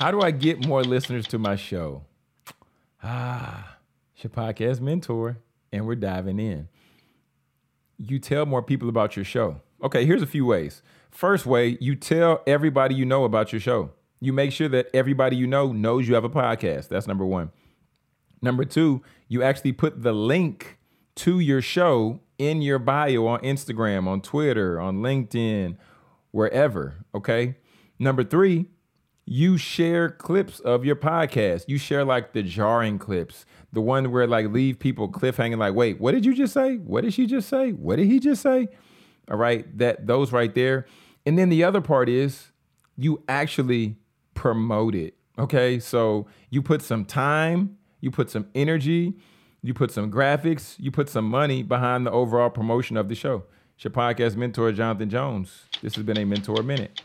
How do I get more listeners to my show? Ah, it's your podcast mentor, and we're diving in. You tell more people about your show. Okay, here's a few ways. First way, you tell everybody you know about your show. You make sure that everybody you know knows you have a podcast. That's number one. Number two, you actually put the link to your show in your bio on Instagram, on Twitter, on LinkedIn, wherever. Okay. Number three, you share clips of your podcast. You share like the jarring clips, the one where like leave people cliffhanging, like, wait, what did you just say? What did she just say? What did he just say? All right, that those right there. And then the other part is you actually promote it. Okay, so you put some time, you put some energy, you put some graphics, you put some money behind the overall promotion of the show. It's your podcast mentor, Jonathan Jones. This has been a Mentor Minute.